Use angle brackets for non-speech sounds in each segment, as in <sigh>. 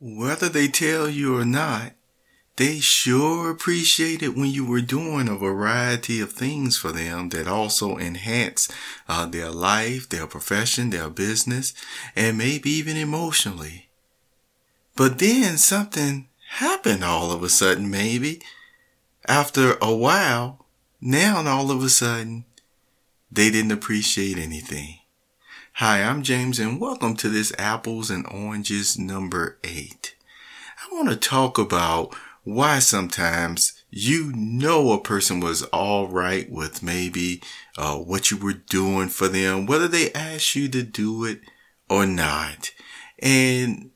whether they tell you or not, they sure appreciate it when you were doing a variety of things for them that also enhance uh, their life, their profession, their business, and maybe even emotionally. But then something happened all of a sudden, maybe. After a while, now all of a sudden, they didn't appreciate anything. Hi, I'm James and welcome to this Apples and Oranges number eight. I want to talk about why sometimes you know a person was all right with maybe uh, what you were doing for them, whether they asked you to do it or not. And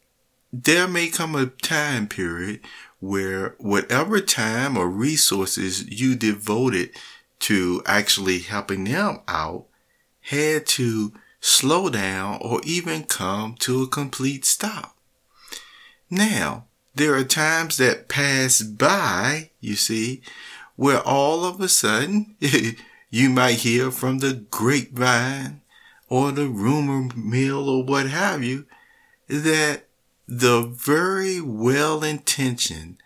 there may come a time period where whatever time or resources you devoted to actually helping them out had to slow down, or even come to a complete stop. Now, there are times that pass by, you see, where all of a sudden <laughs> you might hear from the grapevine or the rumor mill or what have you that the very well intentioned,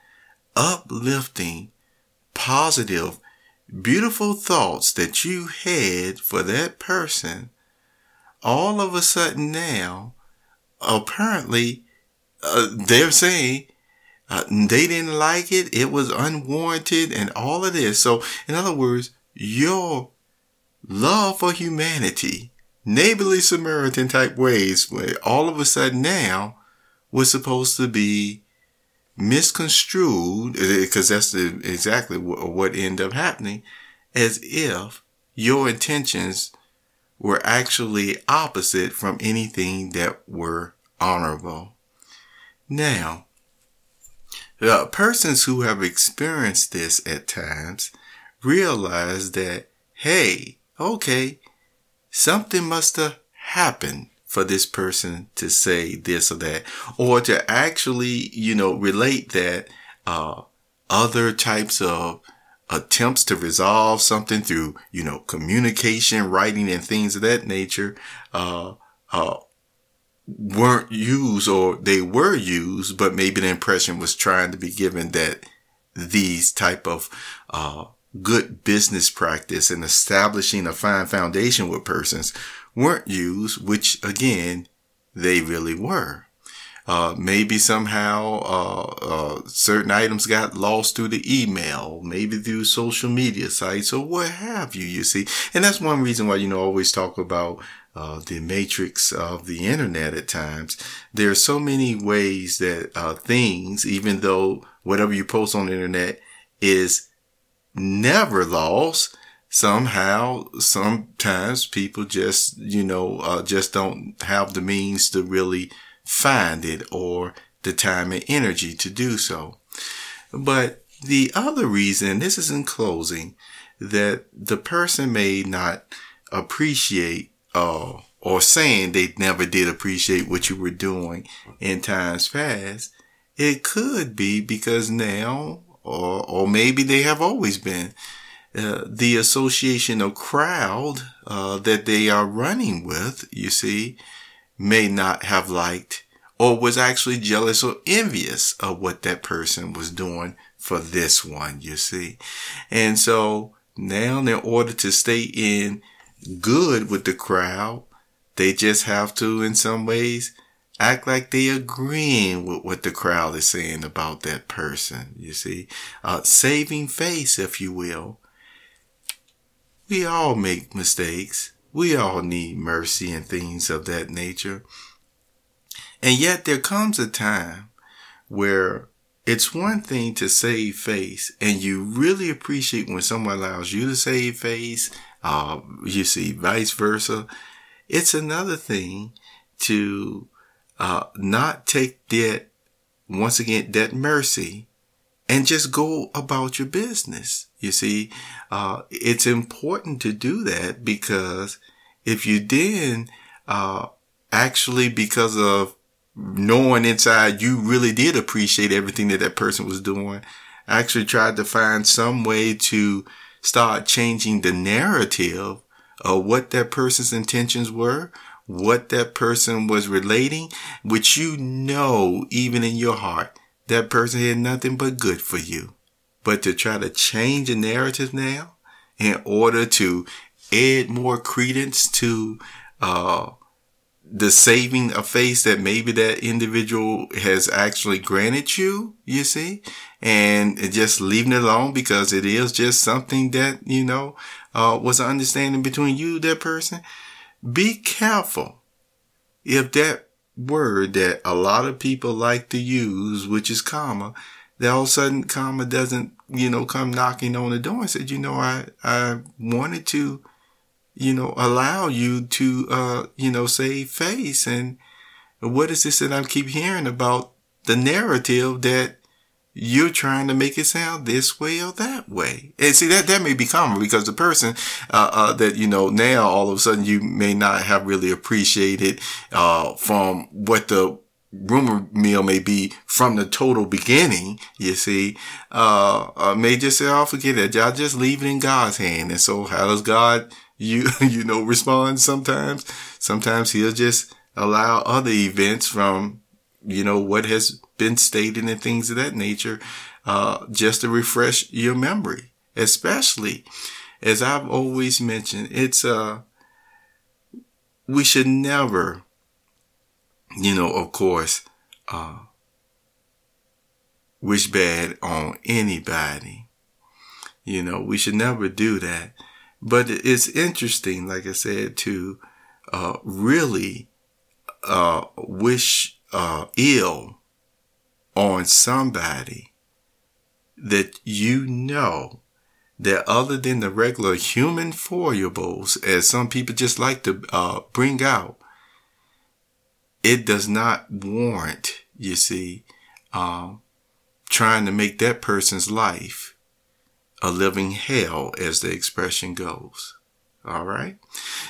uplifting, positive, beautiful thoughts that you had for that person all of a sudden now, apparently, uh, they're saying uh, they didn't like it. It was unwarranted and all of this. So, in other words, your love for humanity, neighborly Samaritan type ways, all of a sudden now was supposed to be misconstrued, because that's the, exactly what, what ended up happening, as if your intentions were actually opposite from anything that were honorable. Now, the persons who have experienced this at times realize that, hey, okay, something must have happened for this person to say this or that, or to actually, you know, relate that, uh, other types of attempts to resolve something through, you know, communication, writing and things of that nature, uh, uh, weren't used or they were used, but maybe the impression was trying to be given that these type of, uh, good business practice and establishing a fine foundation with persons weren't used, which again, they really were. Uh, maybe somehow uh, uh, certain items got lost through the email, maybe through social media sites or what have you. You see, and that's one reason why you know I always talk about uh, the matrix of the internet. At times, there are so many ways that uh, things, even though whatever you post on the internet is never lost somehow sometimes people just you know uh, just don't have the means to really find it or the time and energy to do so. But the other reason, this is in closing, that the person may not appreciate uh, or saying they never did appreciate what you were doing in times past, it could be because now, or, or maybe they have always been, uh, the association of crowd uh, that they are running with, you see, may not have liked or was actually jealous or envious of what that person was doing for this one, you see. And so now in order to stay in good with the crowd, they just have to, in some ways, act like they agreeing with what the crowd is saying about that person. You see, uh, saving face, if you will. We all make mistakes. We all need mercy and things of that nature. And yet there comes a time where it's one thing to save face and you really appreciate when someone allows you to save face. Uh, you see, vice versa. It's another thing to, uh, not take that, once again, that mercy and just go about your business. You see, uh, it's important to do that because if you then, uh, actually because of knowing inside you really did appreciate everything that that person was doing. Actually tried to find some way to start changing the narrative of what that person's intentions were, what that person was relating, which you know, even in your heart, that person had nothing but good for you. But to try to change the narrative now in order to add more credence to, uh, the saving of face that maybe that individual has actually granted you, you see, and just leaving it alone because it is just something that, you know, uh, was an understanding between you, that person. Be careful if that word that a lot of people like to use, which is karma, that all of a sudden karma doesn't, you know, come knocking on the door and said, you know, I, I wanted to, you know, allow you to, uh, you know, save face. And what is this that I keep hearing about the narrative that you're trying to make it sound this way or that way. And see that that may be common because the person uh, uh, that you know now all of a sudden you may not have really appreciated uh, from what the rumor mill may be from the total beginning. You see, uh, uh, may just say, "I'll oh, forget that. Y'all just leave it in God's hand." And so, how does God <laughs> you you know respond? Sometimes, sometimes He'll just allow other events from you know what has been stated and things of that nature, uh, just to refresh your memory. Especially, as I've always mentioned, it's, uh, we should never, you know, of course, uh, wish bad on anybody. You know, we should never do that. But it's interesting, like I said, to, uh, really, uh, wish, uh, ill on somebody that you know that other than the regular human foibles, as some people just like to uh, bring out, it does not warrant, you see, um, trying to make that person's life a living hell, as the expression goes. All right.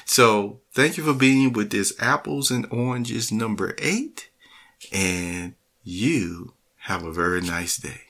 So thank you for being with this apples and oranges number eight. And you have a very nice day.